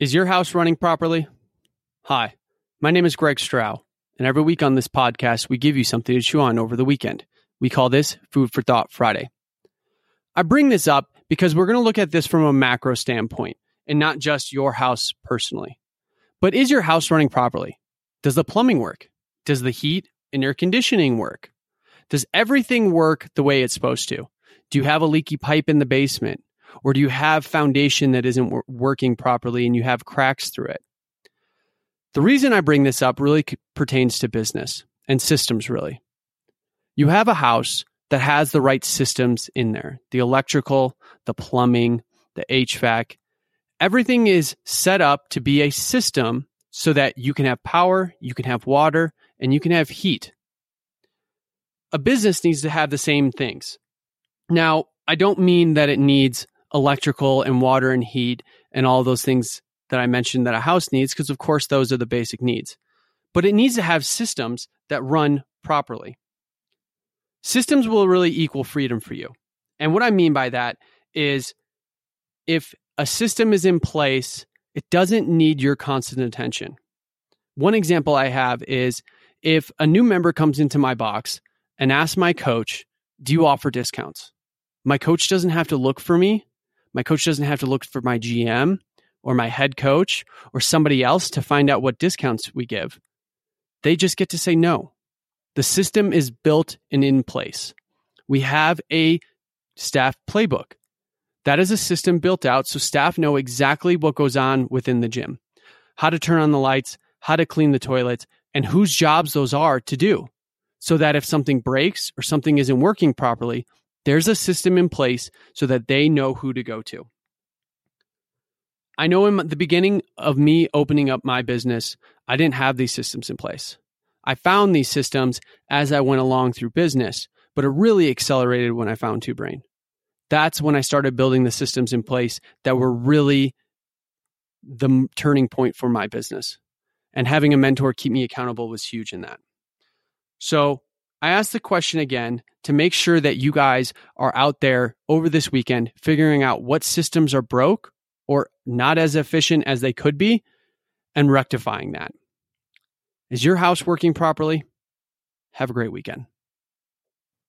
Is your house running properly? Hi, my name is Greg Strauch, and every week on this podcast, we give you something to chew on over the weekend. We call this Food for Thought Friday. I bring this up because we're going to look at this from a macro standpoint and not just your house personally. But is your house running properly? Does the plumbing work? Does the heat and air conditioning work? Does everything work the way it's supposed to? Do you have a leaky pipe in the basement? Or do you have foundation that isn't working properly and you have cracks through it? The reason I bring this up really pertains to business and systems, really. You have a house that has the right systems in there the electrical, the plumbing, the HVAC. Everything is set up to be a system so that you can have power, you can have water, and you can have heat. A business needs to have the same things. Now, I don't mean that it needs electrical and water and heat and all those things that I mentioned that a house needs, because of course those are the basic needs. But it needs to have systems that run properly. Systems will really equal freedom for you. And what I mean by that is if a system is in place, it doesn't need your constant attention. One example I have is if a new member comes into my box and asks my coach, Do you offer discounts? My coach doesn't have to look for me my coach doesn't have to look for my GM or my head coach or somebody else to find out what discounts we give. They just get to say no. The system is built and in place. We have a staff playbook. That is a system built out so staff know exactly what goes on within the gym, how to turn on the lights, how to clean the toilets, and whose jobs those are to do. So that if something breaks or something isn't working properly, there's a system in place so that they know who to go to. I know in the beginning of me opening up my business, I didn't have these systems in place. I found these systems as I went along through business, but it really accelerated when I found Two Brain. That's when I started building the systems in place that were really the turning point for my business. And having a mentor keep me accountable was huge in that. So I asked the question again to make sure that you guys are out there over this weekend figuring out what systems are broke or not as efficient as they could be and rectifying that. Is your house working properly? Have a great weekend.